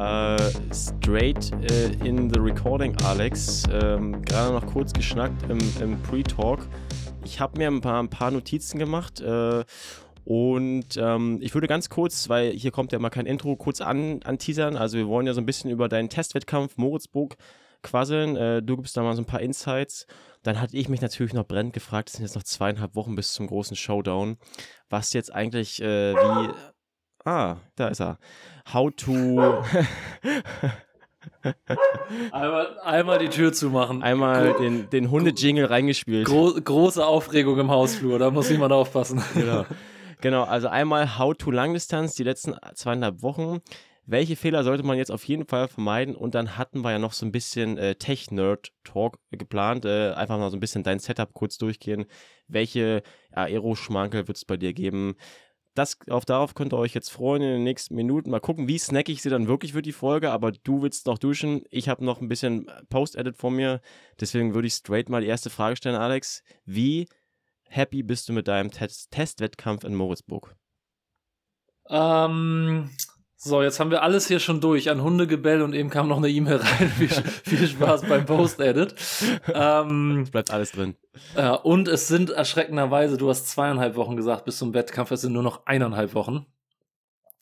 Uh, straight uh, in the recording, Alex. Ähm, Gerade noch kurz geschnackt im, im Pre-Talk. Ich habe mir ein paar, ein paar, Notizen gemacht äh, und ähm, ich würde ganz kurz, weil hier kommt ja mal kein Intro, kurz an, anteasern. Also wir wollen ja so ein bisschen über deinen Testwettkampf Moritzburg quasseln. Äh, du gibst da mal so ein paar Insights. Dann hatte ich mich natürlich noch brennend gefragt, es sind jetzt noch zweieinhalb Wochen bis zum großen Showdown, was jetzt eigentlich äh, wie Ah, da ist er. How to. einmal, einmal die Tür zumachen. Einmal den, den Hundejingle reingespielt. Gro große Aufregung im Hausflur, da muss jemand aufpassen. Genau. genau, also einmal How to Langdistanz, die letzten zweieinhalb Wochen. Welche Fehler sollte man jetzt auf jeden Fall vermeiden? Und dann hatten wir ja noch so ein bisschen äh, Tech-Nerd-Talk geplant. Äh, einfach mal so ein bisschen dein Setup kurz durchgehen. Welche Aero-Schmankel wird es bei dir geben? Das, auf, darauf könnt ihr euch jetzt freuen in den nächsten Minuten. Mal gucken, wie snackig sie dann wirklich wird, die Folge. Aber du willst noch duschen. Ich habe noch ein bisschen Post-Edit vor mir. Deswegen würde ich straight mal die erste Frage stellen, Alex. Wie happy bist du mit deinem Test Testwettkampf in Moritzburg? Ähm, so, jetzt haben wir alles hier schon durch an Hundegebell und eben kam noch eine E-Mail rein. viel, viel, Spaß beim Post-Edit. Ähm, es bleibt alles drin. Äh, und es sind erschreckenderweise, du hast zweieinhalb Wochen gesagt bis zum Wettkampf, es sind nur noch eineinhalb Wochen.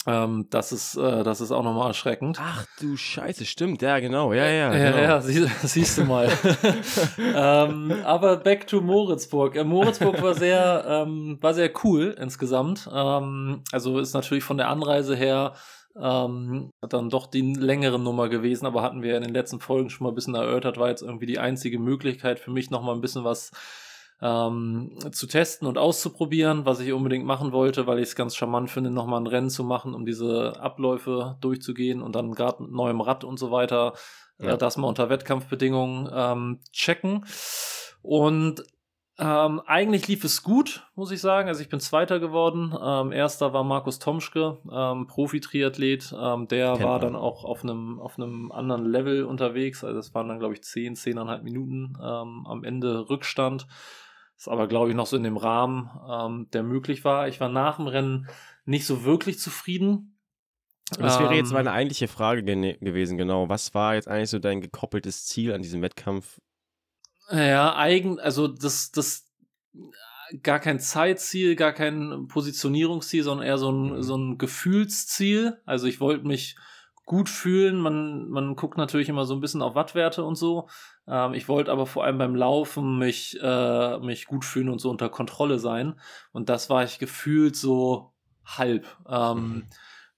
Ähm, das ist, äh, das ist auch nochmal erschreckend. Ach du Scheiße, stimmt, ja, genau, ja, ja. Ja, genau. ja, sie, siehst du mal. ähm, aber back to Moritzburg. Äh, Moritzburg war sehr, ähm, war sehr cool insgesamt. Ähm, also ist natürlich von der Anreise her ähm, dann doch die längere Nummer gewesen, aber hatten wir in den letzten Folgen schon mal ein bisschen erörtert, war jetzt irgendwie die einzige Möglichkeit für mich nochmal ein bisschen was ähm, zu testen und auszuprobieren, was ich unbedingt machen wollte, weil ich es ganz charmant finde, nochmal ein Rennen zu machen, um diese Abläufe durchzugehen und dann gerade mit neuem Rad und so weiter, äh, ja. äh, das mal unter Wettkampfbedingungen ähm, checken. Und ähm, eigentlich lief es gut, muss ich sagen. Also ich bin Zweiter geworden. Ähm, erster war Markus Tomschke, ähm, Profi-Triathlet. Ähm, der Kennt war man. dann auch auf einem auf einem anderen Level unterwegs. Also es waren dann, glaube ich, 10, 10,5 Minuten ähm, am Ende Rückstand. Ist aber, glaube ich, noch so in dem Rahmen, ähm, der möglich war. Ich war nach dem Rennen nicht so wirklich zufrieden. Das wäre jetzt meine eigentliche Frage gewesen, genau. Was war jetzt eigentlich so dein gekoppeltes Ziel an diesem Wettkampf? Ja, eigen, also das, das gar kein Zeitziel, gar kein Positionierungsziel, sondern eher so ein, mhm. so ein Gefühlsziel. Also ich wollte mich gut fühlen. Man, man guckt natürlich immer so ein bisschen auf Wattwerte und so. Ähm, ich wollte aber vor allem beim Laufen mich, äh, mich gut fühlen und so unter Kontrolle sein. Und das war ich gefühlt so halb. Ähm, mhm.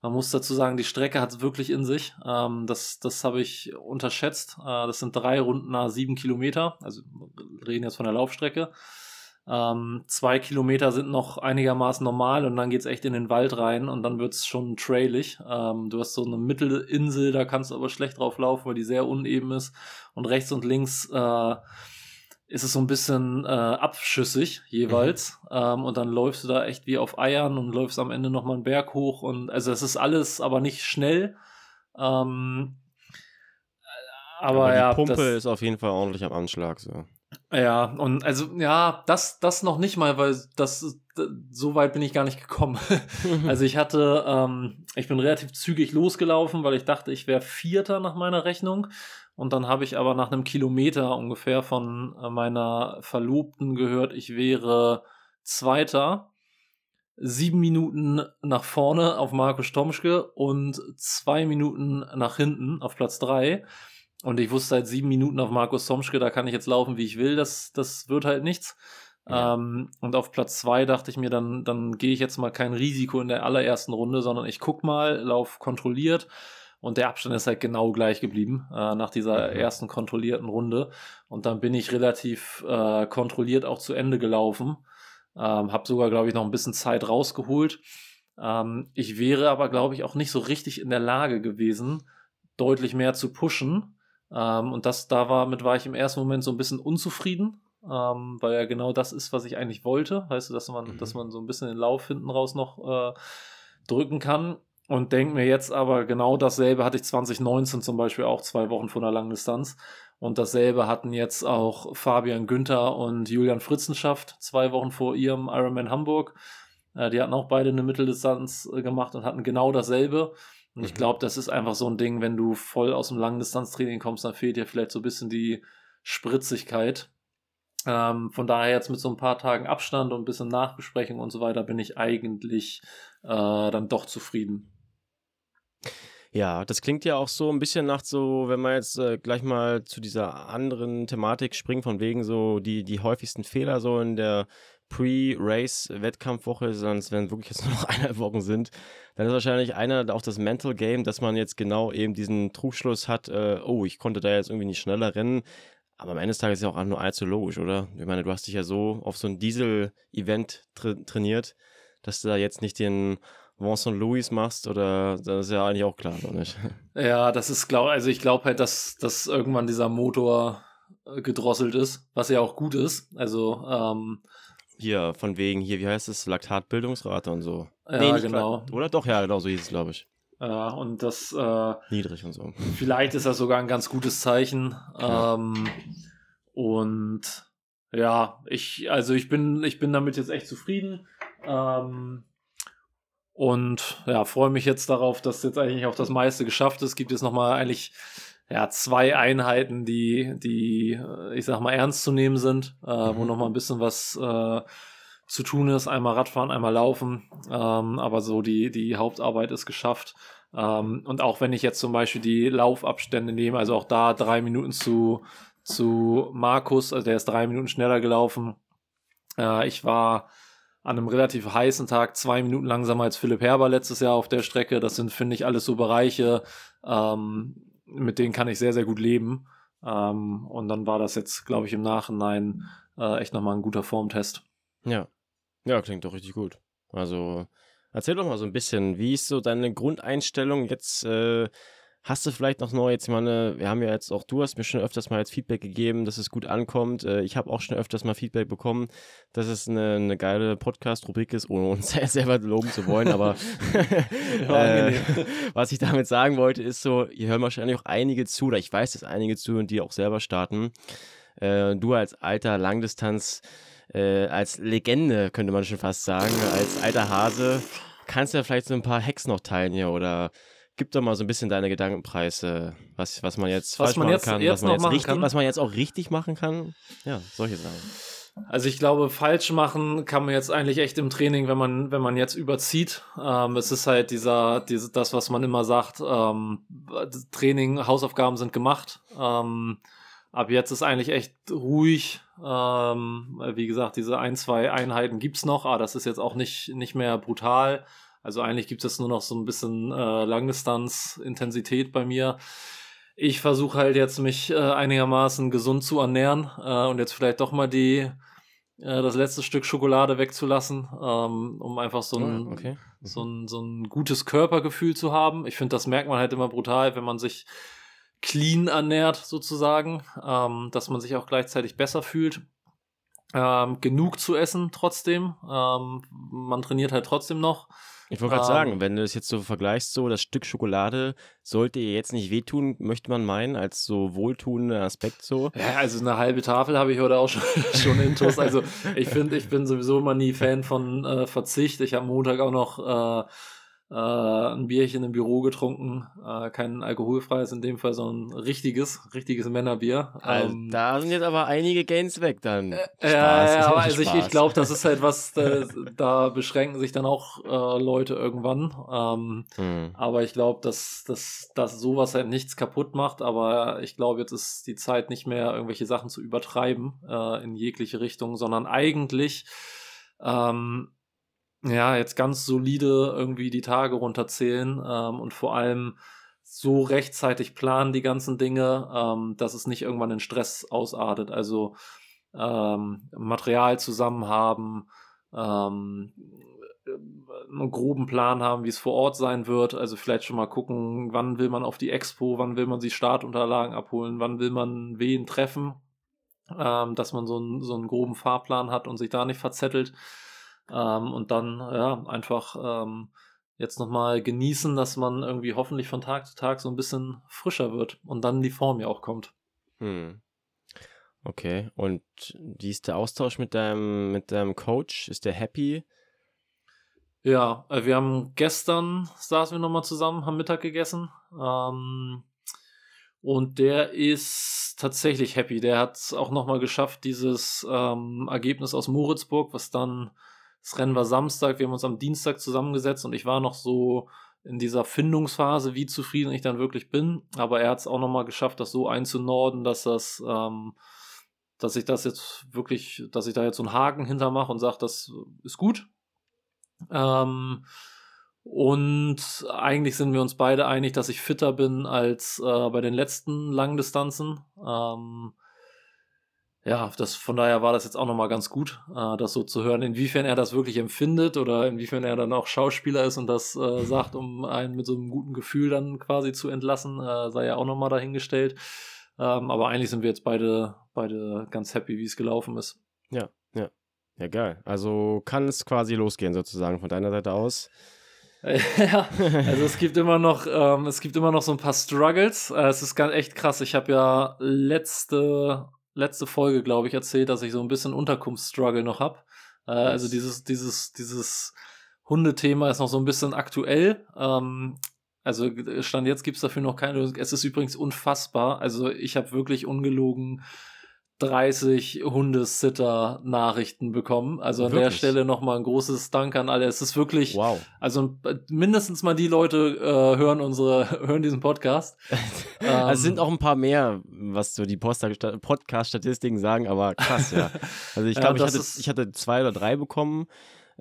Man muss dazu sagen, die Strecke hat es wirklich in sich. Ähm, das das habe ich unterschätzt. Äh, das sind drei Runden nach sieben Kilometer. Also wir reden jetzt von der Laufstrecke. Ähm, zwei Kilometer sind noch einigermaßen normal und dann geht es echt in den Wald rein und dann wird es schon trailig. Ähm, du hast so eine Mittelinsel, da kannst du aber schlecht drauf laufen, weil die sehr uneben ist. Und rechts und links äh, ist es so ein bisschen äh, abschüssig jeweils. Mhm. Ähm, und dann läufst du da echt wie auf Eiern und läufst am Ende nochmal einen Berg hoch. Und also es ist alles aber nicht schnell. Ähm, aber, aber die ja, Pumpe das, ist auf jeden Fall ordentlich am Anschlag. So. Ja, und also ja, das, das noch nicht mal, weil das so weit bin ich gar nicht gekommen. also ich hatte, ähm, ich bin relativ zügig losgelaufen, weil ich dachte, ich wäre Vierter nach meiner Rechnung. Und dann habe ich aber nach einem Kilometer ungefähr von äh, meiner Verlobten gehört, ich wäre Zweiter. Sieben Minuten nach vorne auf Markus Tomschke und zwei Minuten nach hinten auf Platz drei. Und ich wusste seit sieben Minuten auf Markus Tomschke, da kann ich jetzt laufen, wie ich will. Das, das wird halt nichts. Ja. Ähm, und auf Platz zwei dachte ich mir, dann, dann gehe ich jetzt mal kein Risiko in der allerersten Runde, sondern ich guck mal, lauf kontrolliert und der Abstand ist halt genau gleich geblieben äh, nach dieser mhm. ersten kontrollierten Runde. Und dann bin ich relativ äh, kontrolliert auch zu Ende gelaufen. Ähm, hab sogar, glaube ich, noch ein bisschen Zeit rausgeholt. Ähm, ich wäre aber, glaube ich, auch nicht so richtig in der Lage gewesen, deutlich mehr zu pushen. Ähm, und das, da war, mit war ich im ersten Moment so ein bisschen unzufrieden, ähm, weil ja genau das ist, was ich eigentlich wollte. Weißt du, dass man, mhm. dass man so ein bisschen den Lauf hinten raus noch äh, drücken kann. Und denke mir jetzt aber genau dasselbe hatte ich 2019 zum Beispiel auch zwei Wochen vor einer Langdistanz. Und dasselbe hatten jetzt auch Fabian Günther und Julian Fritzenschaft zwei Wochen vor ihrem Ironman Hamburg. Äh, die hatten auch beide eine Mitteldistanz äh, gemacht und hatten genau dasselbe. Und ich mhm. glaube, das ist einfach so ein Ding, wenn du voll aus dem Langdistanztraining kommst, dann fehlt dir vielleicht so ein bisschen die Spritzigkeit. Ähm, von daher jetzt mit so ein paar Tagen Abstand und ein bisschen Nachbesprechung und so weiter bin ich eigentlich äh, dann doch zufrieden. Ja, das klingt ja auch so ein bisschen nach so, wenn man jetzt äh, gleich mal zu dieser anderen Thematik springt, von wegen so die, die häufigsten Fehler so in der Pre-Race-Wettkampfwoche, sondern wenn wirklich jetzt nur noch eineinhalb Wochen sind, dann ist wahrscheinlich einer auch das Mental Game, dass man jetzt genau eben diesen Trugschluss hat, äh, oh, ich konnte da jetzt irgendwie nicht schneller rennen. Aber am Ende des Tages ist ja auch nur allzu logisch, oder? Ich meine, du hast dich ja so auf so ein Diesel-Event tra trainiert, dass du da jetzt nicht den Vincent Louis machst oder das ist ja eigentlich auch klar, oder nicht? Ja, das ist glaube also ich glaube halt, dass, dass irgendwann dieser Motor äh, gedrosselt ist, was ja auch gut ist. Also ähm, hier von wegen hier, wie heißt es, Laktatbildungsrate und so. Ja, nee, genau. Oder doch, ja, genau so hieß es, glaube ich. Ja, und das äh, niedrig und so. Vielleicht ist das sogar ein ganz gutes Zeichen. Ähm, und ja, ich also ich bin ich bin damit jetzt echt zufrieden. Ähm, und ja, freue mich jetzt darauf, dass jetzt eigentlich auch das meiste geschafft ist. Gibt es nochmal eigentlich ja, zwei Einheiten, die, die, äh, ich sag mal, ernst zu nehmen sind, äh, mhm. wo nochmal ein bisschen was äh, zu tun ist. Einmal Radfahren, einmal Laufen. Ähm, aber so die, die Hauptarbeit ist geschafft. Ähm, und auch wenn ich jetzt zum Beispiel die Laufabstände nehme, also auch da drei Minuten zu, zu Markus, also der ist drei Minuten schneller gelaufen. Äh, ich war an einem relativ heißen Tag zwei Minuten langsamer als Philipp Herber letztes Jahr auf der Strecke. Das sind, finde ich, alles so Bereiche, ähm, mit denen kann ich sehr, sehr gut leben. Ähm, und dann war das jetzt, glaube ich, im Nachhinein äh, echt nochmal ein guter Formtest. Ja. Ja, klingt doch richtig gut. Also, erzähl doch mal so ein bisschen, wie ist so deine Grundeinstellung jetzt äh, Hast du vielleicht noch neu, jetzt meine, wir haben ja jetzt auch, du hast mir schon öfters mal jetzt Feedback gegeben, dass es gut ankommt. Äh, ich habe auch schon öfters mal Feedback bekommen, dass es eine, eine geile Podcast-Rubrik ist, ohne uns selber loben zu wollen. Aber äh, was ich damit sagen wollte, ist so, ihr hören wahrscheinlich auch einige zu, oder ich weiß, dass einige zu und die auch selber starten. Äh, du als alter Langdistanz, äh, als Legende, könnte man schon fast sagen, als alter Hase, kannst du ja vielleicht so ein paar Hacks noch teilen hier oder gib doch mal so ein bisschen deine Gedankenpreise, was, was man jetzt was falsch man machen jetzt, kann, jetzt was, man jetzt richtig, kann. was man jetzt auch richtig machen kann. Ja, solche Sachen. Also ich glaube, falsch machen kann man jetzt eigentlich echt im Training, wenn man, wenn man jetzt überzieht. Ähm, es ist halt dieser, diese, das, was man immer sagt, ähm, Training, Hausaufgaben sind gemacht. Ähm, ab jetzt ist eigentlich echt ruhig. Ähm, wie gesagt, diese ein, zwei Einheiten gibt's noch, aber das ist jetzt auch nicht, nicht mehr brutal. Also eigentlich gibt es nur noch so ein bisschen äh, Langdistanz-Intensität bei mir. Ich versuche halt jetzt mich äh, einigermaßen gesund zu ernähren äh, und jetzt vielleicht doch mal die äh, das letzte Stück Schokolade wegzulassen, ähm, um einfach so ein, oh, okay. Mhm. so, ein, so ein gutes Körpergefühl zu haben. Ich finde, das merkt man halt immer brutal, wenn man sich clean ernährt, sozusagen, ähm, dass man sich auch gleichzeitig besser fühlt. Ähm, genug zu essen trotzdem. Ähm, man trainiert halt trotzdem noch. Ich wollte gerade ähm, sagen, wenn du das jetzt so vergleichst, so das Stück Schokolade sollte ihr jetzt nicht wehtun, möchte man meinen, als so wohltuender Aspekt so. Ja, also eine halbe Tafel habe ich heute auch schon, schon intus. Also ich finde, ich bin sowieso immer nie Fan von äh, Verzicht. Ich habe Montag auch noch äh, äh, ein Bierchen im Büro getrunken. Äh, kein alkoholfreies in dem Fall, sondern richtiges, richtiges Männerbier. Also, ähm, da sind jetzt aber einige Gains weg dann. Äh, ja, ja, aber also ich, ich glaube, das ist halt was, da, da beschränken sich dann auch äh, Leute irgendwann. Ähm, hm. Aber ich glaube, dass, dass, dass sowas halt nichts kaputt macht. Aber ich glaube, jetzt ist die Zeit nicht mehr, irgendwelche Sachen zu übertreiben äh, in jegliche Richtung, sondern eigentlich ähm, ja, jetzt ganz solide irgendwie die Tage runterzählen ähm, und vor allem so rechtzeitig planen die ganzen Dinge, ähm, dass es nicht irgendwann in Stress ausartet. Also ähm, Material zusammen haben, ähm, einen groben Plan haben, wie es vor Ort sein wird. Also vielleicht schon mal gucken, wann will man auf die Expo, wann will man die Startunterlagen abholen, wann will man wen treffen, ähm, dass man so, ein, so einen groben Fahrplan hat und sich da nicht verzettelt. Ähm, und dann ja einfach ähm, jetzt nochmal genießen, dass man irgendwie hoffentlich von Tag zu Tag so ein bisschen frischer wird und dann die Form ja auch kommt. Hm. Okay, und wie ist der Austausch mit deinem, mit deinem Coach? Ist der happy? Ja, äh, wir haben gestern saßen wir nochmal zusammen, haben Mittag gegessen. Ähm, und der ist tatsächlich happy. Der hat es auch nochmal geschafft, dieses ähm, Ergebnis aus Moritzburg, was dann, das Rennen war Samstag, wir haben uns am Dienstag zusammengesetzt und ich war noch so in dieser Findungsphase, wie zufrieden ich dann wirklich bin. Aber er hat es auch nochmal geschafft, das so einzunorden, dass das, ähm, dass ich das jetzt wirklich, dass ich da jetzt so einen Haken hintermache und sage, das ist gut. Ähm, und eigentlich sind wir uns beide einig, dass ich fitter bin als äh, bei den letzten Langdistanzen. Ähm, ja, das, von daher war das jetzt auch nochmal ganz gut, äh, das so zu hören, inwiefern er das wirklich empfindet oder inwiefern er dann auch Schauspieler ist und das äh, sagt, um einen mit so einem guten Gefühl dann quasi zu entlassen, äh, sei ja auch nochmal dahingestellt. Ähm, aber eigentlich sind wir jetzt beide, beide ganz happy, wie es gelaufen ist. Ja, ja. Ja, geil. Also kann es quasi losgehen sozusagen von deiner Seite aus. ja, also es gibt immer noch, ähm, es gibt immer noch so ein paar Struggles. Äh, es ist ganz echt krass. Ich habe ja letzte, letzte Folge, glaube ich, erzählt, dass ich so ein bisschen Unterkunftsstruggle noch habe. Äh, also dieses, dieses, dieses Hundethema ist noch so ein bisschen aktuell. Ähm, also Stand jetzt gibt es dafür noch keine Lösung. Es ist übrigens unfassbar. Also ich habe wirklich ungelogen 30 Hundesitter-Nachrichten bekommen. Also an wirklich? der Stelle nochmal ein großes Dank an alle. Es ist wirklich, wow. also mindestens mal die Leute äh, hören unsere, hören diesen Podcast. also es sind ähm, auch ein paar mehr, was so die Podcast-Statistiken sagen, aber krass, ja. Also ich glaube, ja, ich, hatte, ich hatte zwei oder drei bekommen.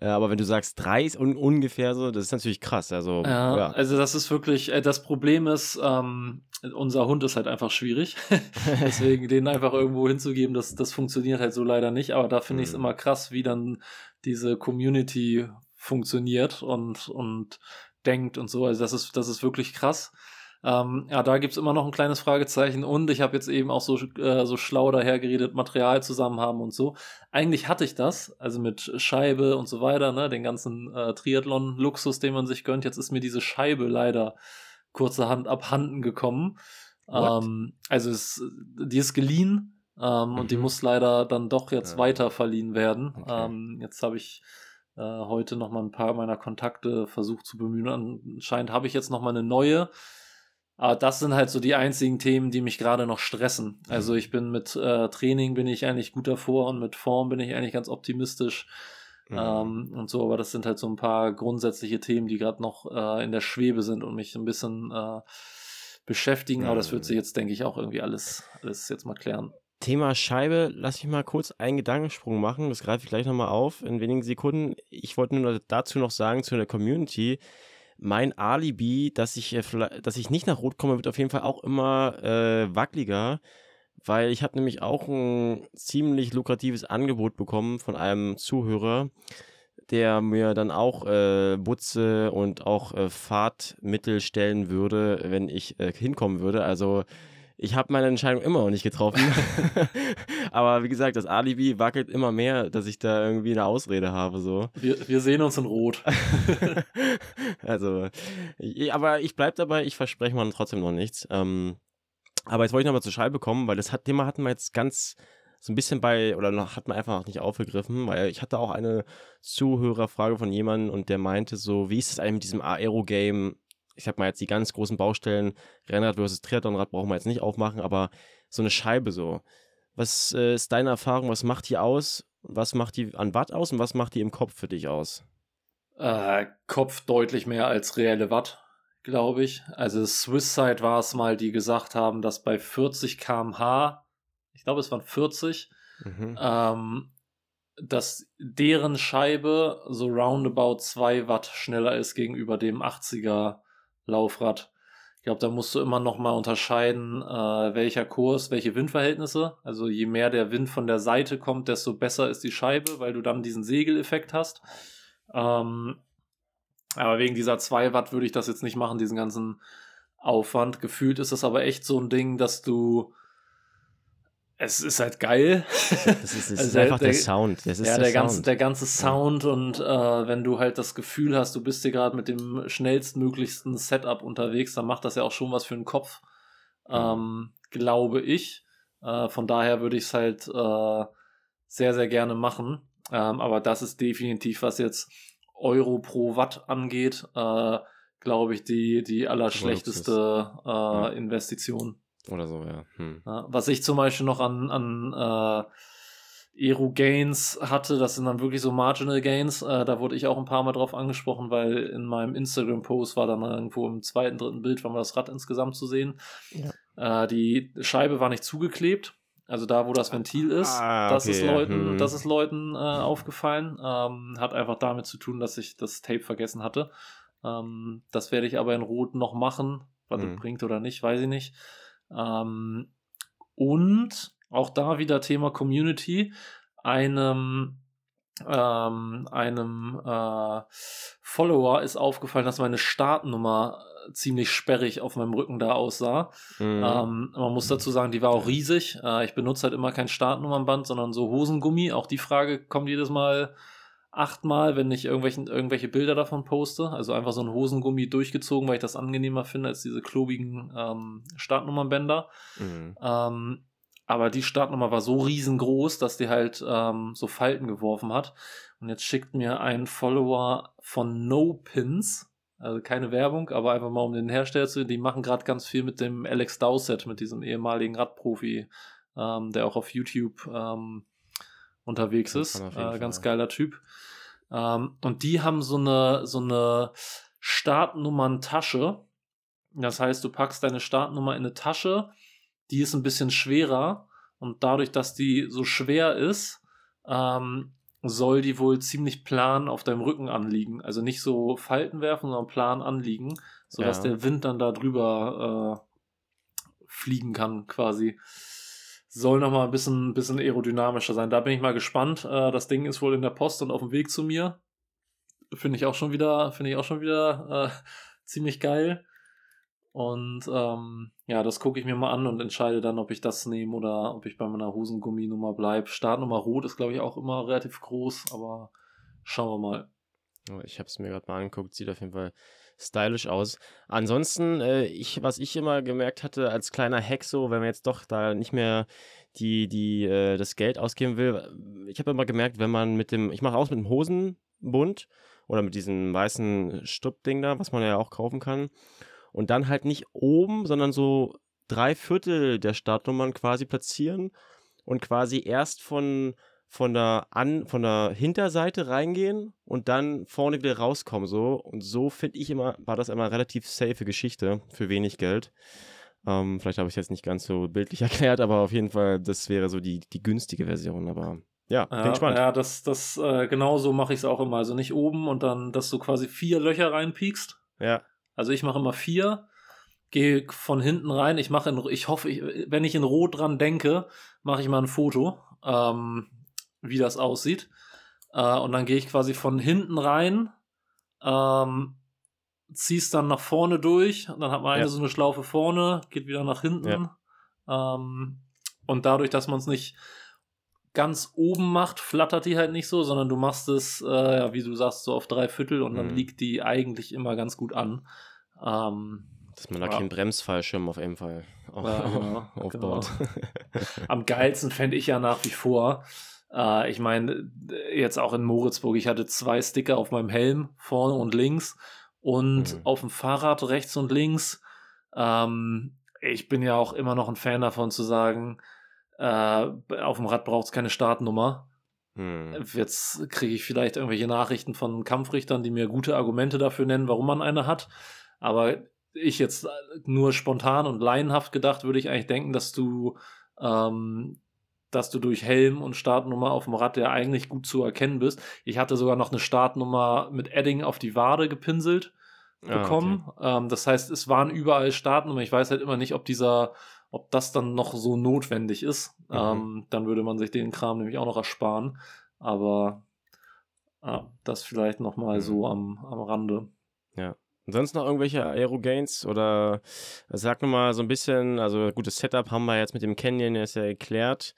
Äh, aber wenn du sagst drei ist un ungefähr so, das ist natürlich krass. Also, ja, ja. also das ist wirklich, äh, das Problem ist, ähm, unser Hund ist halt einfach schwierig. Deswegen den einfach irgendwo hinzugeben, das, das funktioniert halt so leider nicht. Aber da finde ich es mhm. immer krass, wie dann diese Community funktioniert und, und denkt und so. Also das ist, das ist wirklich krass. Ähm, ja, da gibt es immer noch ein kleines Fragezeichen und ich habe jetzt eben auch so, äh, so schlau dahergeredet, Material zusammen haben und so. Eigentlich hatte ich das, also mit Scheibe und so weiter, ne, den ganzen äh, Triathlon-Luxus, den man sich gönnt. Jetzt ist mir diese Scheibe leider kurzerhand abhanden gekommen. Ähm, also es, die ist geliehen ähm, mhm. und die mhm. muss leider dann doch jetzt ja. weiter verliehen werden. Okay. Ähm, jetzt habe ich äh, heute noch mal ein paar meiner Kontakte versucht zu bemühen. Anscheinend habe ich jetzt noch mal eine neue. Aber das sind halt so die einzigen Themen, die mich gerade noch stressen. Also ich bin mit äh, Training bin ich eigentlich gut davor und mit Form bin ich eigentlich ganz optimistisch. Mhm. Ähm, und so, aber das sind halt so ein paar grundsätzliche Themen, die gerade noch äh, in der Schwebe sind und mich ein bisschen äh, beschäftigen. Aber das wird sich jetzt, denke ich, auch irgendwie alles, alles jetzt mal klären. Thema Scheibe, lass ich mal kurz einen Gedankensprung machen. Das greife ich gleich nochmal auf in wenigen Sekunden. Ich wollte nur dazu noch sagen, zu der Community mein Alibi, dass ich, äh, dass ich nicht nach Rot komme, wird auf jeden Fall auch immer äh, wackeliger, weil ich habe nämlich auch ein ziemlich lukratives Angebot bekommen von einem Zuhörer, der mir dann auch äh, Butze und auch äh, Fahrtmittel stellen würde, wenn ich äh, hinkommen würde. Also ich habe meine Entscheidung immer noch nicht getroffen. Aber wie gesagt, das Alibi wackelt immer mehr, dass ich da irgendwie eine Ausrede habe. So. Wir, wir sehen uns in Rot. also, ich, aber ich bleibe dabei, ich verspreche mal trotzdem noch nichts. Ähm, aber jetzt wollte ich nochmal zur Scheibe kommen, weil das hat, Thema hatten wir jetzt ganz so ein bisschen bei, oder noch, hat man einfach noch nicht aufgegriffen, weil ich hatte auch eine Zuhörerfrage von jemandem und der meinte so, wie ist es eigentlich mit diesem Aero-Game? Ich sag mal jetzt die ganz großen Baustellen, Rennrad versus Triathlonrad brauchen wir jetzt nicht aufmachen, aber so eine Scheibe so. Was äh, ist deine Erfahrung? Was macht die aus? Was macht die an Watt aus und was macht die im Kopf für dich aus? Äh, Kopf deutlich mehr als reelle Watt, glaube ich. Also Swisside war es mal, die gesagt haben, dass bei 40 km/h, ich glaube es waren 40, mhm. ähm, dass deren Scheibe so roundabout 2 Watt schneller ist gegenüber dem 80er Laufrad. Ich glaube, da musst du immer noch mal unterscheiden, äh, welcher Kurs, welche Windverhältnisse. Also je mehr der Wind von der Seite kommt, desto besser ist die Scheibe, weil du dann diesen Segeleffekt hast. Ähm, aber wegen dieser 2 Watt würde ich das jetzt nicht machen, diesen ganzen Aufwand. Gefühlt ist das aber echt so ein Ding, dass du es ist halt geil. Das ist, das also ist einfach der, der, Sound. Das ist ja, der, der ganze, Sound. der ganze Sound und äh, wenn du halt das Gefühl hast, du bist hier gerade mit dem schnellstmöglichsten Setup unterwegs, dann macht das ja auch schon was für den Kopf, ähm, glaube ich. Äh, von daher würde ich es halt äh, sehr, sehr gerne machen. Ähm, aber das ist definitiv was jetzt Euro pro Watt angeht, äh, glaube ich, die, die allerschlechteste äh, ja. Investition. Oder so, ja. Hm. Was ich zum Beispiel noch an, an äh, Aero Gains hatte, das sind dann wirklich so Marginal Gains. Äh, da wurde ich auch ein paar Mal drauf angesprochen, weil in meinem Instagram-Post war dann irgendwo im zweiten, dritten Bild war mal das Rad insgesamt zu sehen. Ja. Äh, die Scheibe war nicht zugeklebt. Also da, wo das Ventil ist, ah, das, ist Leuten, hm. das ist Leuten äh, aufgefallen. Ähm, hat einfach damit zu tun, dass ich das Tape vergessen hatte. Ähm, das werde ich aber in Rot noch machen. Was hm. das bringt oder nicht, weiß ich nicht. Ähm, und auch da wieder Thema Community. Einem ähm, einem äh, Follower ist aufgefallen, dass meine Startnummer ziemlich sperrig auf meinem Rücken da aussah. Mhm. Ähm, man muss dazu sagen, die war auch riesig. Äh, ich benutze halt immer kein Startnummernband, sondern so Hosengummi. Auch die Frage kommt jedes Mal achtmal, wenn ich irgendwelchen, irgendwelche Bilder davon poste. Also einfach so ein Hosengummi durchgezogen, weil ich das angenehmer finde als diese klobigen ähm, Startnummernbänder. Mhm. Ähm, aber die Startnummer war so riesengroß, dass die halt ähm, so Falten geworfen hat. Und jetzt schickt mir ein Follower von No Pins, also keine Werbung, aber einfach mal um den Hersteller zu, die machen gerade ganz viel mit dem Alex Dowsett, mit diesem ehemaligen Radprofi, ähm, der auch auf YouTube ähm, unterwegs ist. Äh, ganz geiler Typ. Ähm, und die haben so eine, so eine Startnummern-Tasche. Das heißt, du packst deine Startnummer in eine Tasche, die ist ein bisschen schwerer und dadurch, dass die so schwer ist, ähm, soll die wohl ziemlich plan auf deinem Rücken anliegen. Also nicht so Falten werfen, sondern plan anliegen, sodass ja. der Wind dann da drüber äh, fliegen kann, quasi. Soll nochmal ein bisschen, bisschen aerodynamischer sein. Da bin ich mal gespannt. Äh, das Ding ist wohl in der Post und auf dem Weg zu mir. Finde ich auch schon wieder, finde ich auch schon wieder äh, ziemlich geil. Und ähm, ja, das gucke ich mir mal an und entscheide dann, ob ich das nehme oder ob ich bei meiner Hosengummi-Nummer bleibe. Startnummer Rot ist, glaube ich, auch immer relativ groß, aber schauen wir mal. Ich habe es mir gerade mal angeguckt, sieht auf jeden Fall stylisch aus. Ansonsten, äh, ich, was ich immer gemerkt hatte als kleiner so, wenn man jetzt doch da nicht mehr die, die, äh, das Geld ausgeben will, ich habe immer gemerkt, wenn man mit dem, ich mache aus mit dem Hosenbund oder mit diesem weißen Stuppding da, was man ja auch kaufen kann und dann halt nicht oben, sondern so drei Viertel der Startnummern quasi platzieren und quasi erst von, von, der, An, von der Hinterseite reingehen und dann vorne wieder rauskommen. So. Und so finde ich immer, war das immer eine relativ safe Geschichte für wenig Geld. Ähm, vielleicht habe ich es jetzt nicht ganz so bildlich erklärt, aber auf jeden Fall, das wäre so die, die günstige Version. Aber ja, bin ja, gespannt. Ja, das, das äh, genau so mache ich es auch immer. Also nicht oben und dann, dass du quasi vier Löcher reinpiekst. Ja. Also ich mache immer vier, gehe von hinten rein. Ich mache, in, ich hoffe, ich, wenn ich in Rot dran denke, mache ich mal ein Foto, ähm, wie das aussieht. Äh, und dann gehe ich quasi von hinten rein, ähm, zieh's dann nach vorne durch. Und dann hat man eine ja. so eine Schlaufe vorne, geht wieder nach hinten. Ja. Ähm, und dadurch, dass man es nicht ganz oben macht, flattert die halt nicht so, sondern du machst es, äh, ja, wie du sagst, so auf drei Viertel und mhm. dann liegt die eigentlich immer ganz gut an. Ähm, Dass man da ja. keinen Bremsfallschirm auf jeden Fall auf, ja, genau, aufbaut. Genau. Am geilsten fände ich ja nach wie vor, äh, ich meine, jetzt auch in Moritzburg, ich hatte zwei Sticker auf meinem Helm, vorne und links und mhm. auf dem Fahrrad rechts und links. Ähm, ich bin ja auch immer noch ein Fan davon zu sagen, äh, auf dem Rad braucht es keine Startnummer. Hm. Jetzt kriege ich vielleicht irgendwelche Nachrichten von Kampfrichtern, die mir gute Argumente dafür nennen, warum man eine hat. Aber ich jetzt nur spontan und laienhaft gedacht, würde ich eigentlich denken, dass du, ähm, dass du durch Helm und Startnummer auf dem Rad ja eigentlich gut zu erkennen bist. Ich hatte sogar noch eine Startnummer mit Edding auf die Wade gepinselt bekommen. Ah, okay. ähm, das heißt, es waren überall Startnummern. Ich weiß halt immer nicht, ob dieser ob das dann noch so notwendig ist, mhm. ähm, dann würde man sich den Kram nämlich auch noch ersparen. Aber ah, das vielleicht nochmal mhm. so am, am Rande. Ja. Und sonst noch irgendwelche Aero-Gains oder sag nochmal so ein bisschen, also gutes Setup haben wir jetzt mit dem Canyon, der ist ja erklärt.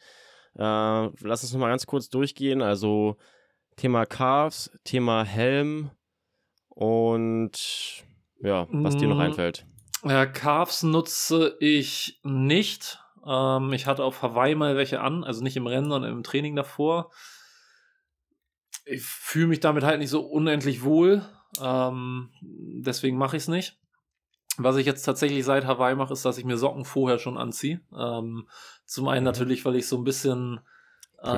Äh, lass uns nochmal ganz kurz durchgehen. Also Thema Cars, Thema Helm und ja, was dir noch mm, einfällt. Ja, Carves nutze ich nicht. Ähm, ich hatte auf Hawaii mal welche an, also nicht im Rennen, sondern im Training davor. ich fühle mich damit halt nicht so unendlich wohl. Ähm, deswegen mache ich es nicht. Was ich jetzt tatsächlich seit Hawaii mache, ist, dass ich mir Socken vorher schon anziehe. Ähm, zum einen mhm. natürlich, weil ich so ein bisschen äh,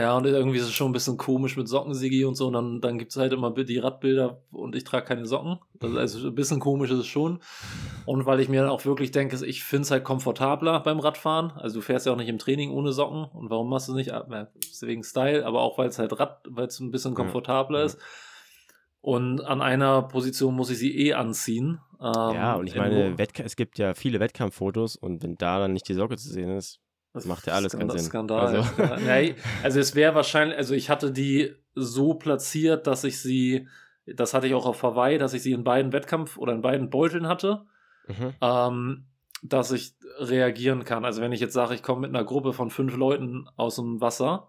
ja, und irgendwie ist es schon ein bisschen komisch mit Sockensigi und so. Und dann, dann gibt es halt immer die Radbilder und ich trage keine Socken. Das, also ein bisschen komisch ist es schon. Und weil ich mir dann auch wirklich denke, ich finde es halt komfortabler beim Radfahren. Also du fährst ja auch nicht im Training ohne Socken. Und warum machst du nicht? Ah, wegen Style, aber auch weil es halt Rad, weil es ein bisschen komfortabler ja. ist. Und an einer Position muss ich sie eh anziehen. Ähm, ja, und ich meine, es gibt ja viele Wettkampffotos und wenn da dann nicht die Socke zu sehen ist, das macht ja alles Skandal, keinen Sinn. Skandal. Also, ja, also es wäre wahrscheinlich, also ich hatte die so platziert, dass ich sie, das hatte ich auch auf Hawaii, dass ich sie in beiden Wettkampf oder in beiden Beuteln hatte, mhm. ähm, dass ich reagieren kann. Also wenn ich jetzt sage, ich komme mit einer Gruppe von fünf Leuten aus dem Wasser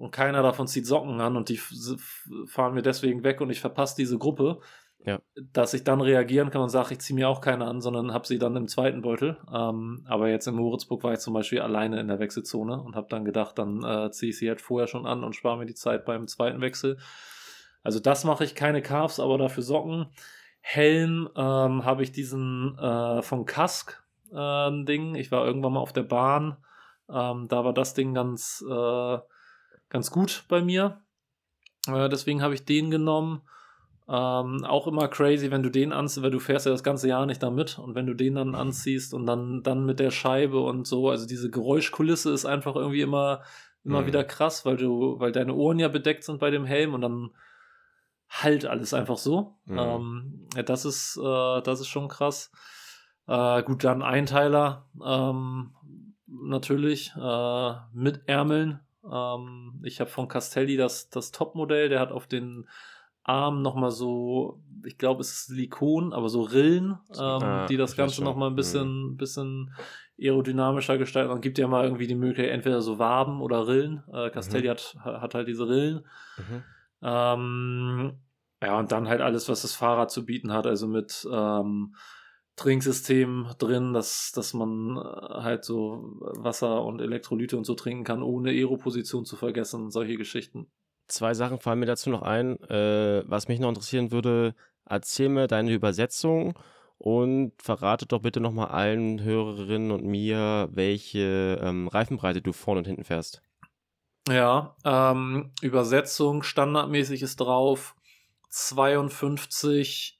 und keiner davon zieht Socken an und die fahren mir deswegen weg und ich verpasse diese Gruppe, ja. dass ich dann reagieren kann und sage, ich ziehe mir auch keine an, sondern habe sie dann im zweiten Beutel. Ähm, aber jetzt in Moritzburg war ich zum Beispiel alleine in der Wechselzone und habe dann gedacht, dann äh, ziehe ich sie halt vorher schon an und spare mir die Zeit beim zweiten Wechsel. Also das mache ich keine Calves, aber dafür Socken. Helm ähm, habe ich diesen äh, von Kask äh, Ding. Ich war irgendwann mal auf der Bahn. Ähm, da war das Ding ganz, äh, ganz gut bei mir. Äh, deswegen habe ich den genommen. Ähm, auch immer crazy, wenn du den anziehst, weil du fährst ja das ganze Jahr nicht damit und wenn du den dann anziehst und dann, dann mit der Scheibe und so, also diese Geräuschkulisse ist einfach irgendwie immer, immer mhm. wieder krass, weil du, weil deine Ohren ja bedeckt sind bei dem Helm und dann halt alles einfach so. Mhm. Ähm, ja, das ist, äh, das ist schon krass. Äh, gut, dann Einteiler, ähm, natürlich, äh, mit Ärmeln. Ähm, ich habe von Castelli das, das Topmodell, der hat auf den Arm nochmal so, ich glaube, es ist Silikon, aber so Rillen, ähm, ah, die das Ganze nochmal ein bisschen, mhm. bisschen aerodynamischer gestalten. Und gibt ja mal irgendwie die Möglichkeit, entweder so Waben oder Rillen. Äh, Castelli mhm. hat, hat halt diese Rillen. Mhm. Ähm, ja, und dann halt alles, was das Fahrrad zu bieten hat, also mit ähm, Trinksystem drin, dass, dass man äh, halt so Wasser und Elektrolyte und so trinken kann, ohne Aeroposition zu vergessen, solche Geschichten zwei Sachen fallen mir dazu noch ein. Äh, was mich noch interessieren würde, erzähl mir deine Übersetzung und verrate doch bitte nochmal allen Hörerinnen und mir, welche ähm, Reifenbreite du vorne und hinten fährst. Ja, ähm, Übersetzung standardmäßig ist drauf 52,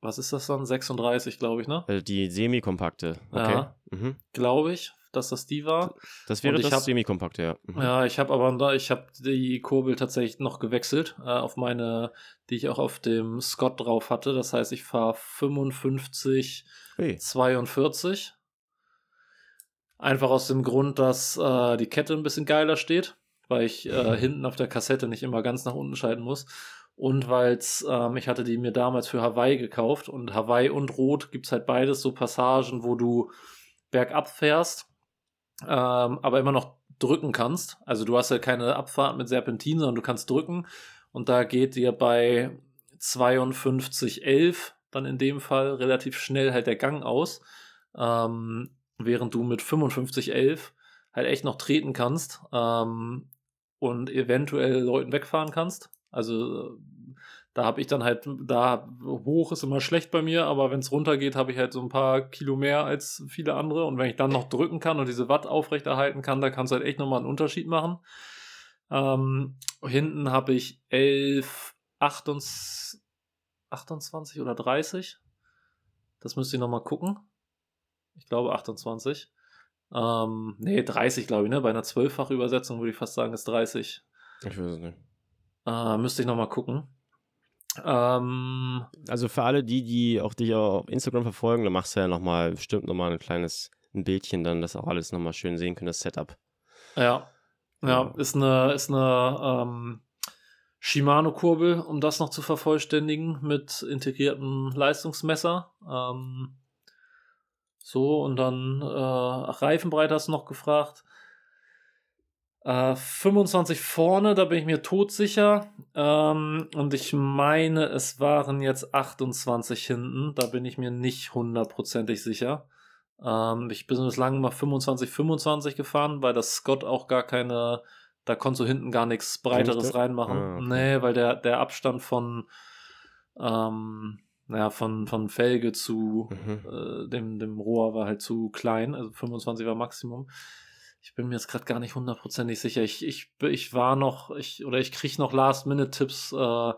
was ist das dann? 36, glaube ich, ne? Äh, die semi-kompakte. Okay. Ja, mhm. glaube ich dass das die war. Das wäre das Semi-Kompakte, ja. Mhm. Ja, ich habe aber ich habe die Kurbel tatsächlich noch gewechselt äh, auf meine, die ich auch auf dem Scott drauf hatte. Das heißt, ich fahre 55, hey. 42. Einfach aus dem Grund, dass äh, die Kette ein bisschen geiler steht, weil ich äh, mhm. hinten auf der Kassette nicht immer ganz nach unten schalten muss. Und weil ähm, ich hatte die mir damals für Hawaii gekauft und Hawaii und Rot gibt es halt beides so Passagen, wo du bergab fährst ähm, aber immer noch drücken kannst. Also du hast ja keine Abfahrt mit Serpentin, sondern du kannst drücken. Und da geht dir bei 52,11 dann in dem Fall relativ schnell halt der Gang aus. Ähm, während du mit 55,11 halt echt noch treten kannst ähm, und eventuell Leuten wegfahren kannst. Also da habe ich dann halt, da hoch ist immer schlecht bei mir, aber wenn es runter geht, habe ich halt so ein paar Kilo mehr als viele andere. Und wenn ich dann noch drücken kann und diese Watt aufrechterhalten kann, da kannst du halt echt nochmal einen Unterschied machen. Ähm, hinten habe ich 11, 28, 28 oder 30. Das müsste ich nochmal gucken. Ich glaube 28. Ähm, nee, 30 glaube ich, ne? Bei einer zwölffachen Übersetzung würde ich fast sagen, ist 30. Ich weiß es nicht. Äh, müsste ich nochmal gucken. Ähm, also für alle die, die auch dich auf Instagram verfolgen, da machst du ja nochmal, bestimmt nochmal ein kleines ein Bildchen, dann das auch alles nochmal schön sehen können, das Setup. Ja. Ja, ist eine, ist eine ähm, Shimano-Kurbel, um das noch zu vervollständigen, mit integriertem Leistungsmesser. Ähm, so, und dann äh, Reifenbreite hast du noch gefragt. Äh, 25 vorne, da bin ich mir todsicher. Ähm, und ich meine, es waren jetzt 28 hinten. Da bin ich mir nicht hundertprozentig sicher. Ähm, ich bin bislang mal 25, 25 gefahren, weil das Scott auch gar keine Da konntest du hinten gar nichts Breiteres reinmachen. Ah, okay. Nee, weil der, der Abstand von, ähm, naja, von, von Felge zu mhm. äh, dem, dem Rohr war halt zu klein. Also 25 war Maximum. Ich bin mir jetzt gerade gar nicht hundertprozentig sicher. Ich, ich, ich war noch, ich, oder ich kriege noch Last-Minute-Tipps äh,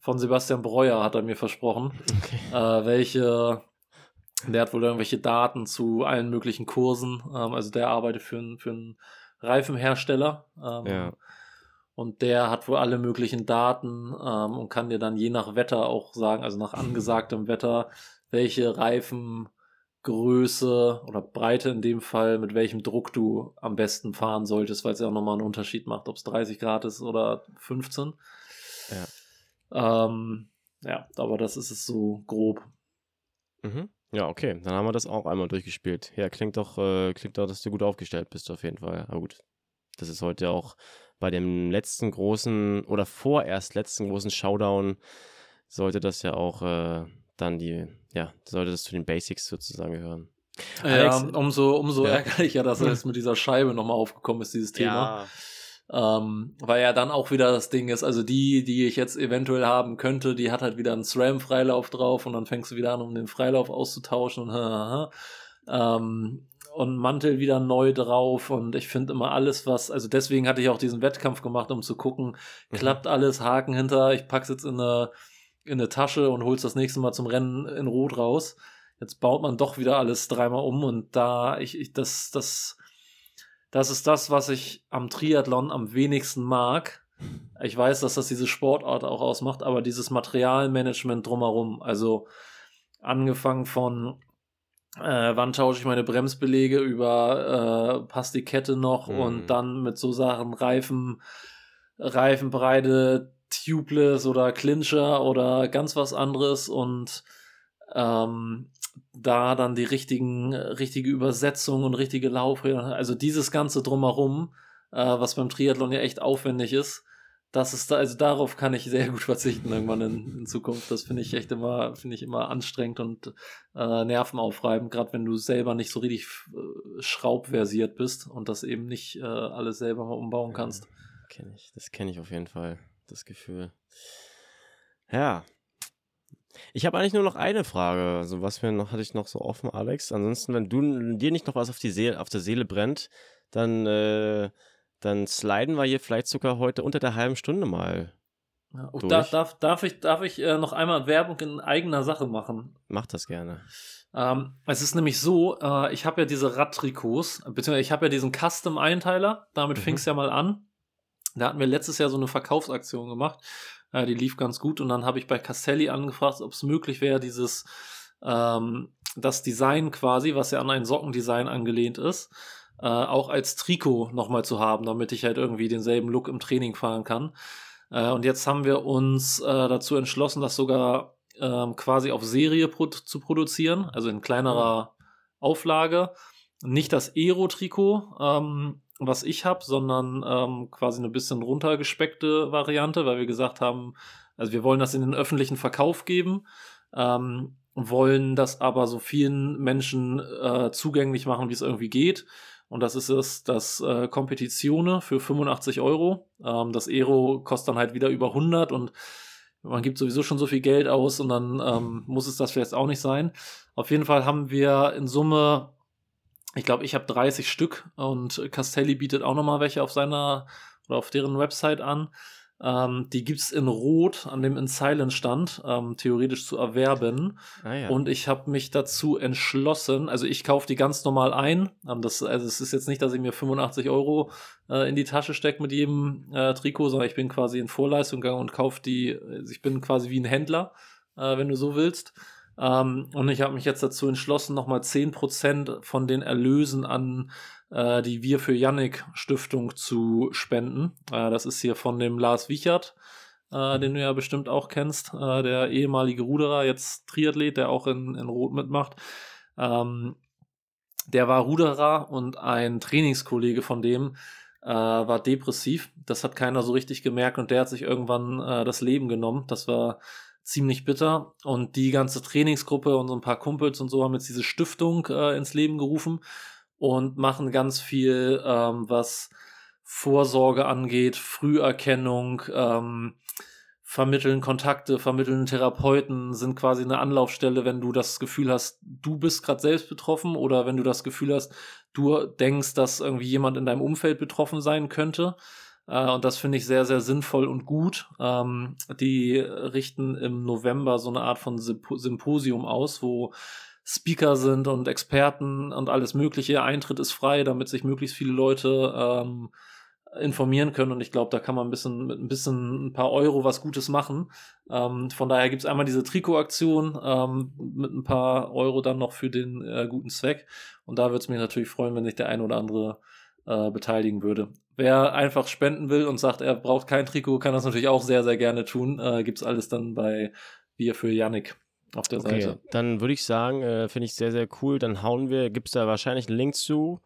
von Sebastian Breuer, hat er mir versprochen. Okay. Äh, welche, der hat wohl irgendwelche Daten zu allen möglichen Kursen. Ähm, also der arbeitet für, für einen Reifenhersteller. Ähm, ja. Und der hat wohl alle möglichen Daten ähm, und kann dir dann je nach Wetter auch sagen, also nach angesagtem Wetter, welche Reifen Größe oder Breite in dem Fall, mit welchem Druck du am besten fahren solltest, weil es ja auch nochmal einen Unterschied macht, ob es 30 Grad ist oder 15. Ja. Ähm, ja, aber das ist es so grob. Mhm. Ja, okay, dann haben wir das auch einmal durchgespielt. Ja, klingt doch, äh, klingt doch, dass du gut aufgestellt bist auf jeden Fall. Aber gut, das ist heute auch bei dem letzten großen oder vorerst letzten großen Showdown sollte das ja auch äh, dann die, ja, sollte das zu den Basics sozusagen gehören. Ja, umso, umso ja. ärgerlicher, dass es mit dieser Scheibe nochmal aufgekommen ist, dieses Thema. Ja. Ähm, weil ja dann auch wieder das Ding ist, also die, die ich jetzt eventuell haben könnte, die hat halt wieder einen SRAM-Freilauf drauf und dann fängst du wieder an, um den Freilauf auszutauschen und ähm, und Mantel wieder neu drauf und ich finde immer alles, was, also deswegen hatte ich auch diesen Wettkampf gemacht, um zu gucken, mhm. klappt alles, Haken hinter, ich pack's jetzt in eine in eine Tasche und holst das nächste Mal zum Rennen in Rot raus. Jetzt baut man doch wieder alles dreimal um und da ich, ich das, das, das ist das, was ich am Triathlon am wenigsten mag. Ich weiß, dass das diese Sportart auch ausmacht, aber dieses Materialmanagement drumherum, also angefangen von äh, wann tausche ich meine Bremsbelege über äh, passt die Kette noch mhm. und dann mit so Sachen Reifen, Reifenbreite, Tubeless oder Clincher oder ganz was anderes und ähm, da dann die richtigen, richtige Übersetzung und richtige Laufräder, also dieses ganze drumherum, äh, was beim Triathlon ja echt aufwendig ist, das ist da, also darauf kann ich sehr gut verzichten irgendwann in, in Zukunft. Das finde ich echt immer, finde ich immer anstrengend und äh, nervenaufreibend, gerade wenn du selber nicht so richtig äh, schraubversiert bist und das eben nicht äh, alles selber mal umbauen kannst. Ja, kenn ich. Das kenne ich auf jeden Fall das Gefühl. Ja. Ich habe eigentlich nur noch eine Frage. Also was mir noch hatte ich noch so offen, Alex. Ansonsten, wenn du dir nicht noch was auf die Seele, auf der Seele brennt, dann äh, dann sliden wir hier vielleicht sogar heute unter der halben Stunde mal. Oh, darf, darf, darf ich, darf ich äh, noch einmal Werbung in eigener Sache machen? Mach das gerne. Ähm, es ist nämlich so, äh, ich habe ja diese Radtrikots, beziehungsweise ich habe ja diesen Custom-Einteiler, damit mhm. fing es ja mal an. Da hatten wir letztes Jahr so eine Verkaufsaktion gemacht. Äh, die lief ganz gut und dann habe ich bei Castelli angefragt, ob es möglich wäre, dieses ähm, das Design quasi, was ja an ein Sockendesign angelehnt ist, äh, auch als Trikot nochmal zu haben, damit ich halt irgendwie denselben Look im Training fahren kann. Äh, und jetzt haben wir uns äh, dazu entschlossen, das sogar ähm, quasi auf Serie pro zu produzieren, also in kleinerer Auflage. Nicht das Aero-Trikot, ähm, was ich habe, sondern ähm, quasi eine bisschen runtergespeckte Variante, weil wir gesagt haben, also wir wollen das in den öffentlichen Verkauf geben, ähm, wollen das aber so vielen Menschen äh, zugänglich machen, wie es irgendwie geht. Und das ist es, das äh, Competizione für 85 Euro. Ähm, das Aero kostet dann halt wieder über 100 und man gibt sowieso schon so viel Geld aus und dann ähm, muss es das vielleicht auch nicht sein. Auf jeden Fall haben wir in Summe ich glaube, ich habe 30 Stück und Castelli bietet auch nochmal welche auf seiner oder auf deren Website an. Ähm, die gibt es in Rot an dem In Silent Stand, ähm, theoretisch zu erwerben. Ah, ja. Und ich habe mich dazu entschlossen, also ich kaufe die ganz normal ein. Ähm, das, also es ist jetzt nicht, dass ich mir 85 Euro äh, in die Tasche stecke mit jedem äh, Trikot, sondern ich bin quasi in Vorleistung gegangen und kaufe die, also ich bin quasi wie ein Händler, äh, wenn du so willst. Ähm, und ich habe mich jetzt dazu entschlossen, nochmal 10% von den Erlösen an äh, die Wir für Yannick Stiftung zu spenden. Äh, das ist hier von dem Lars Wichert, äh, den du ja bestimmt auch kennst, äh, der ehemalige Ruderer, jetzt Triathlet, der auch in, in Rot mitmacht. Ähm, der war Ruderer und ein Trainingskollege von dem äh, war depressiv. Das hat keiner so richtig gemerkt und der hat sich irgendwann äh, das Leben genommen. Das war ziemlich bitter. Und die ganze Trainingsgruppe und so ein paar Kumpels und so haben jetzt diese Stiftung äh, ins Leben gerufen und machen ganz viel, ähm, was Vorsorge angeht, Früherkennung, ähm, vermitteln Kontakte, vermitteln Therapeuten, sind quasi eine Anlaufstelle, wenn du das Gefühl hast, du bist gerade selbst betroffen oder wenn du das Gefühl hast, du denkst, dass irgendwie jemand in deinem Umfeld betroffen sein könnte. Äh, und das finde ich sehr, sehr sinnvoll und gut. Ähm, die richten im November so eine Art von Symposium aus, wo Speaker sind und Experten und alles Mögliche. Eintritt ist frei, damit sich möglichst viele Leute ähm, informieren können und ich glaube, da kann man ein bisschen mit ein bisschen ein paar Euro was Gutes machen. Ähm, von daher gibt es einmal diese Trikotaktion ähm, mit ein paar Euro dann noch für den äh, guten Zweck und da würde es mich natürlich freuen, wenn sich der ein oder andere äh, beteiligen würde. Wer einfach spenden will und sagt, er braucht kein Trikot, kann das natürlich auch sehr, sehr gerne tun. Äh, gibt es alles dann bei Bier für Yannick auf der okay, Seite. Dann würde ich sagen, äh, finde ich sehr, sehr cool. Dann hauen wir, gibt es da wahrscheinlich einen Link zu.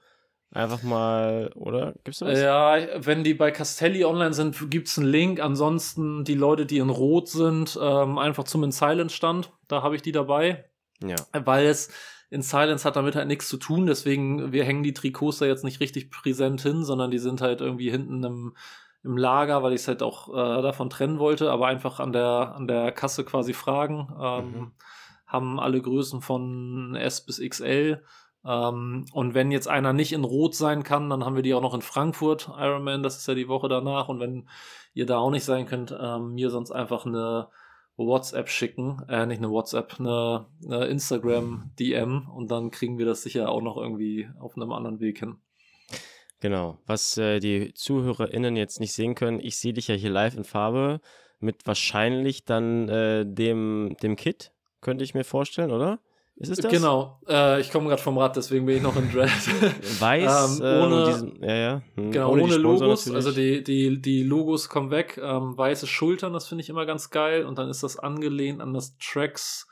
Einfach mal, oder? Gibt's da was? Ja, wenn die bei Castelli online sind, gibt's einen Link. Ansonsten die Leute, die in Rot sind, ähm, einfach zum In Silence Stand. Da habe ich die dabei. Ja. Weil es in Silence hat damit halt nichts zu tun. Deswegen, wir hängen die Trikots da jetzt nicht richtig präsent hin, sondern die sind halt irgendwie hinten im, im Lager, weil ich es halt auch äh, davon trennen wollte, aber einfach an der, an der Kasse quasi fragen. Ähm, mhm. Haben alle Größen von S bis XL ähm, und wenn jetzt einer nicht in Rot sein kann, dann haben wir die auch noch in Frankfurt, Ironman, das ist ja die Woche danach. Und wenn ihr da auch nicht sein könnt, ähm, mir sonst einfach eine WhatsApp schicken, äh, nicht eine WhatsApp, eine, eine Instagram-DM und dann kriegen wir das sicher auch noch irgendwie auf einem anderen Weg hin. Genau, was äh, die ZuhörerInnen jetzt nicht sehen können, ich sehe dich ja hier live in Farbe mit wahrscheinlich dann äh, dem, dem Kit, könnte ich mir vorstellen, oder? Ist es das? Genau. Äh, ich komme gerade vom Rad, deswegen bin ich noch in Dread. Weiß, ähm, äh, ohne, diesen, ja, ja. Hm, genau, ohne, ohne Logos. Natürlich. Also die, die, die Logos kommen weg. Ähm, weiße Schultern, das finde ich immer ganz geil. Und dann ist das angelehnt an das Trax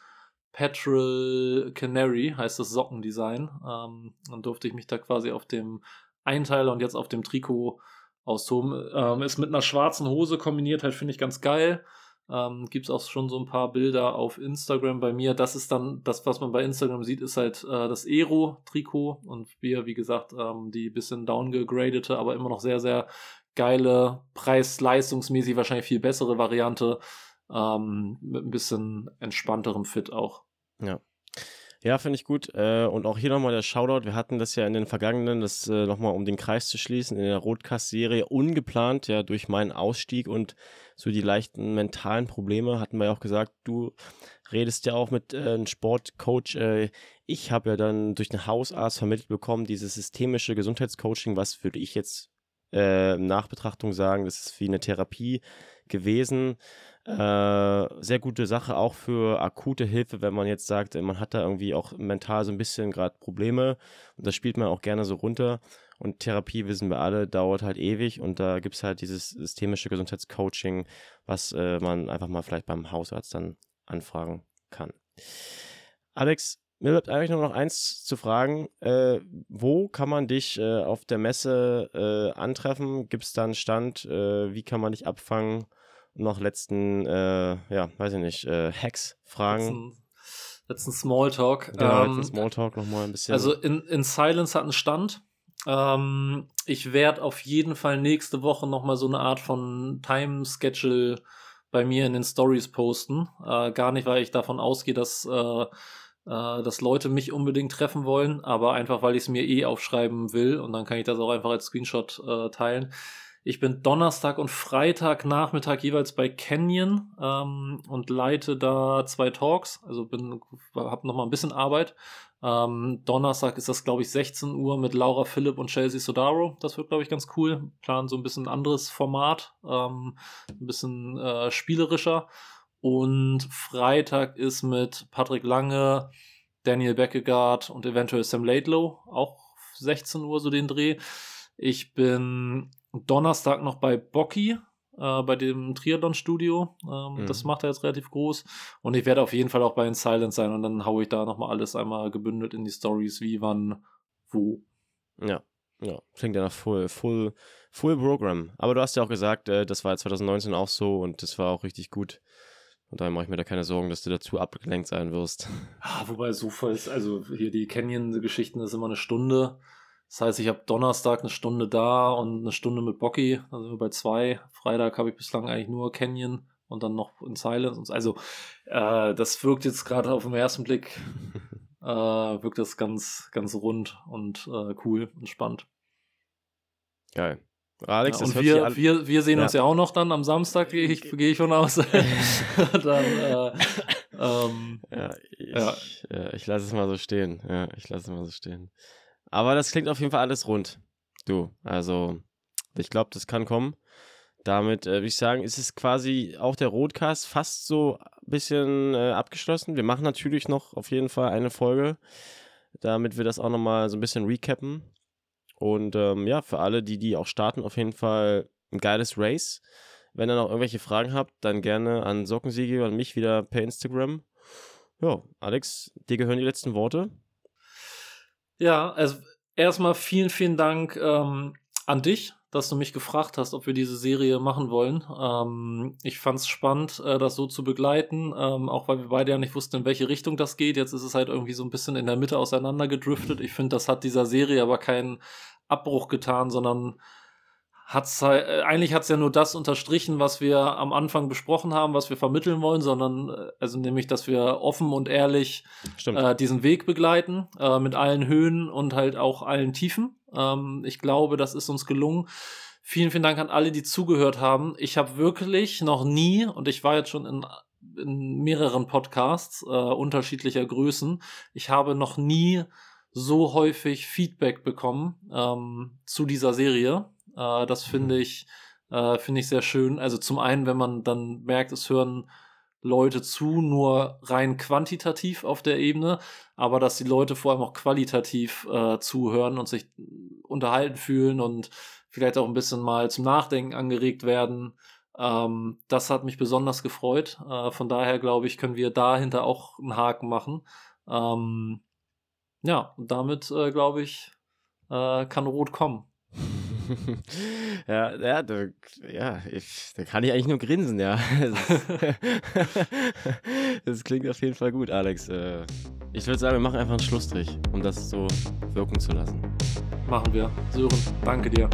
Petrol Canary, heißt das Sockendesign. Ähm, dann durfte ich mich da quasi auf dem Einteiler und jetzt auf dem Trikot austoben. Ähm, ist mit einer schwarzen Hose kombiniert, halt finde ich ganz geil. Ähm, Gibt es auch schon so ein paar Bilder auf Instagram bei mir. Das ist dann, das, was man bei Instagram sieht, ist halt äh, das Aero-Trikot und wir, wie gesagt, ähm, die bisschen downgegradete, aber immer noch sehr, sehr geile, preis-leistungsmäßig wahrscheinlich viel bessere Variante. Ähm, mit ein bisschen entspannterem Fit auch. Ja. Ja, finde ich gut. Äh, und auch hier nochmal der Shoutout. Wir hatten das ja in den vergangenen, das äh, nochmal um den Kreis zu schließen, in der Rotkast-Serie ungeplant, ja, durch meinen Ausstieg und so die leichten mentalen Probleme, hatten wir ja auch gesagt, du redest ja auch mit äh, einem Sportcoach. Äh, ich habe ja dann durch den Hausarzt vermittelt bekommen, dieses systemische Gesundheitscoaching, was würde ich jetzt äh, Nachbetrachtung sagen, das ist wie eine Therapie gewesen. Äh, sehr gute Sache auch für akute Hilfe, wenn man jetzt sagt, man hat da irgendwie auch mental so ein bisschen gerade Probleme und das spielt man auch gerne so runter. Und Therapie, wissen wir alle, dauert halt ewig und da gibt es halt dieses systemische Gesundheitscoaching, was äh, man einfach mal vielleicht beim Hausarzt dann anfragen kann. Alex, mir bleibt eigentlich nur noch eins zu fragen. Äh, wo kann man dich äh, auf der Messe äh, antreffen? Gibt es da einen Stand? Wie kann man dich abfangen? Noch letzten, äh, ja, weiß ich nicht, äh, Hacks fragen. Letzten, letzten Smalltalk. Genau, ähm, letzten Smalltalk nochmal ein bisschen. Also in, in Silence hat einen Stand. Ähm, ich werde auf jeden Fall nächste Woche nochmal so eine Art von Time-Schedule bei mir in den Stories posten. Äh, gar nicht, weil ich davon ausgehe, dass, äh, äh, dass Leute mich unbedingt treffen wollen, aber einfach, weil ich es mir eh aufschreiben will und dann kann ich das auch einfach als Screenshot äh, teilen. Ich bin Donnerstag und Freitag Nachmittag jeweils bei Canyon ähm, und leite da zwei Talks. Also bin, habe noch mal ein bisschen Arbeit. Ähm, Donnerstag ist das, glaube ich, 16 Uhr mit Laura Philipp und Chelsea Sodaro. Das wird, glaube ich, ganz cool. Plan so ein bisschen anderes Format, ähm, ein bisschen äh, spielerischer. Und Freitag ist mit Patrick Lange, Daniel Beckegaard und eventuell Sam Laidlow, auch 16 Uhr so den Dreh. Ich bin Donnerstag noch bei Bocky, äh, bei dem Triathlon-Studio. Ähm, mhm. Das macht er jetzt relativ groß. Und ich werde auf jeden Fall auch bei In Silence sein und dann haue ich da nochmal alles einmal gebündelt in die Stories, wie, wann, wo. Ja, ja. Klingt ja nach Full, Full, Full Program. Aber du hast ja auch gesagt, äh, das war 2019 auch so und das war auch richtig gut. Und daher mache ich mir da keine Sorgen, dass du dazu abgelenkt sein wirst. Ah, wobei so voll ist, also hier die Canyon-Geschichten ist immer eine Stunde Das heißt, ich habe Donnerstag eine Stunde da und eine Stunde mit Bocky, also bei zwei. Freitag habe ich bislang eigentlich nur Canyon und dann noch in Silence. Also äh, das wirkt jetzt gerade auf den ersten Blick, äh, wirkt das ganz, ganz rund und äh, cool und spannend. Geil. Alex, ja, und wir, wir, wir sehen ja. uns ja auch noch dann am Samstag, gehe ich, geh ich von aus. dann, äh, ähm, ja, ich, ja. Äh, ich lasse es mal so stehen. Ja, ich lasse es mal so stehen. Aber das klingt auf jeden Fall alles rund. Du, also ich glaube, das kann kommen. Damit äh, würde ich sagen, ist es quasi auch der Rotcast fast so ein bisschen äh, abgeschlossen. Wir machen natürlich noch auf jeden Fall eine Folge, damit wir das auch nochmal so ein bisschen recappen. Und ähm, ja, für alle, die, die auch starten, auf jeden Fall ein geiles Race. Wenn ihr noch irgendwelche Fragen habt, dann gerne an Sockensiege und mich wieder per Instagram. Ja, Alex, dir gehören die letzten Worte. Ja, also erstmal vielen, vielen Dank ähm, an dich, dass du mich gefragt hast, ob wir diese Serie machen wollen. Ähm, ich fand es spannend, äh, das so zu begleiten, ähm, auch weil wir beide ja nicht wussten, in welche Richtung das geht. Jetzt ist es halt irgendwie so ein bisschen in der Mitte auseinandergedriftet. Ich finde, das hat dieser Serie aber keinen Abbruch getan, sondern hat's halt, äh, eigentlich hat's ja nur das unterstrichen, was wir am Anfang besprochen haben, was wir vermitteln wollen, sondern äh, also nämlich, dass wir offen und ehrlich äh, diesen Weg begleiten, äh, mit allen Höhen und halt auch allen Tiefen. Ähm, ich glaube, das ist uns gelungen. Vielen, vielen Dank an alle, die zugehört haben. Ich habe wirklich noch nie, und ich war jetzt schon in, in mehreren Podcasts äh, unterschiedlicher Größen, ich habe noch nie so häufig Feedback bekommen ähm, zu dieser Serie. Äh, das finde mhm. ich, äh, finde ich sehr schön. Also zum einen, wenn man dann merkt, es hören Leute zu, nur rein quantitativ auf der Ebene, aber dass die Leute vor allem auch qualitativ äh, zuhören und sich unterhalten fühlen und vielleicht auch ein bisschen mal zum Nachdenken angeregt werden. Ähm, das hat mich besonders gefreut. Äh, von daher glaube ich, können wir dahinter auch einen Haken machen. Ähm, ja, und damit äh, glaube ich, äh, kann Rot kommen. ja, ja, da, ja, ich, da kann ich eigentlich nur grinsen, ja. das klingt auf jeden Fall gut, Alex. Äh, ich würde sagen, wir machen einfach einen Schlussstrich, um das so wirken zu lassen. Machen wir. Sören, danke dir.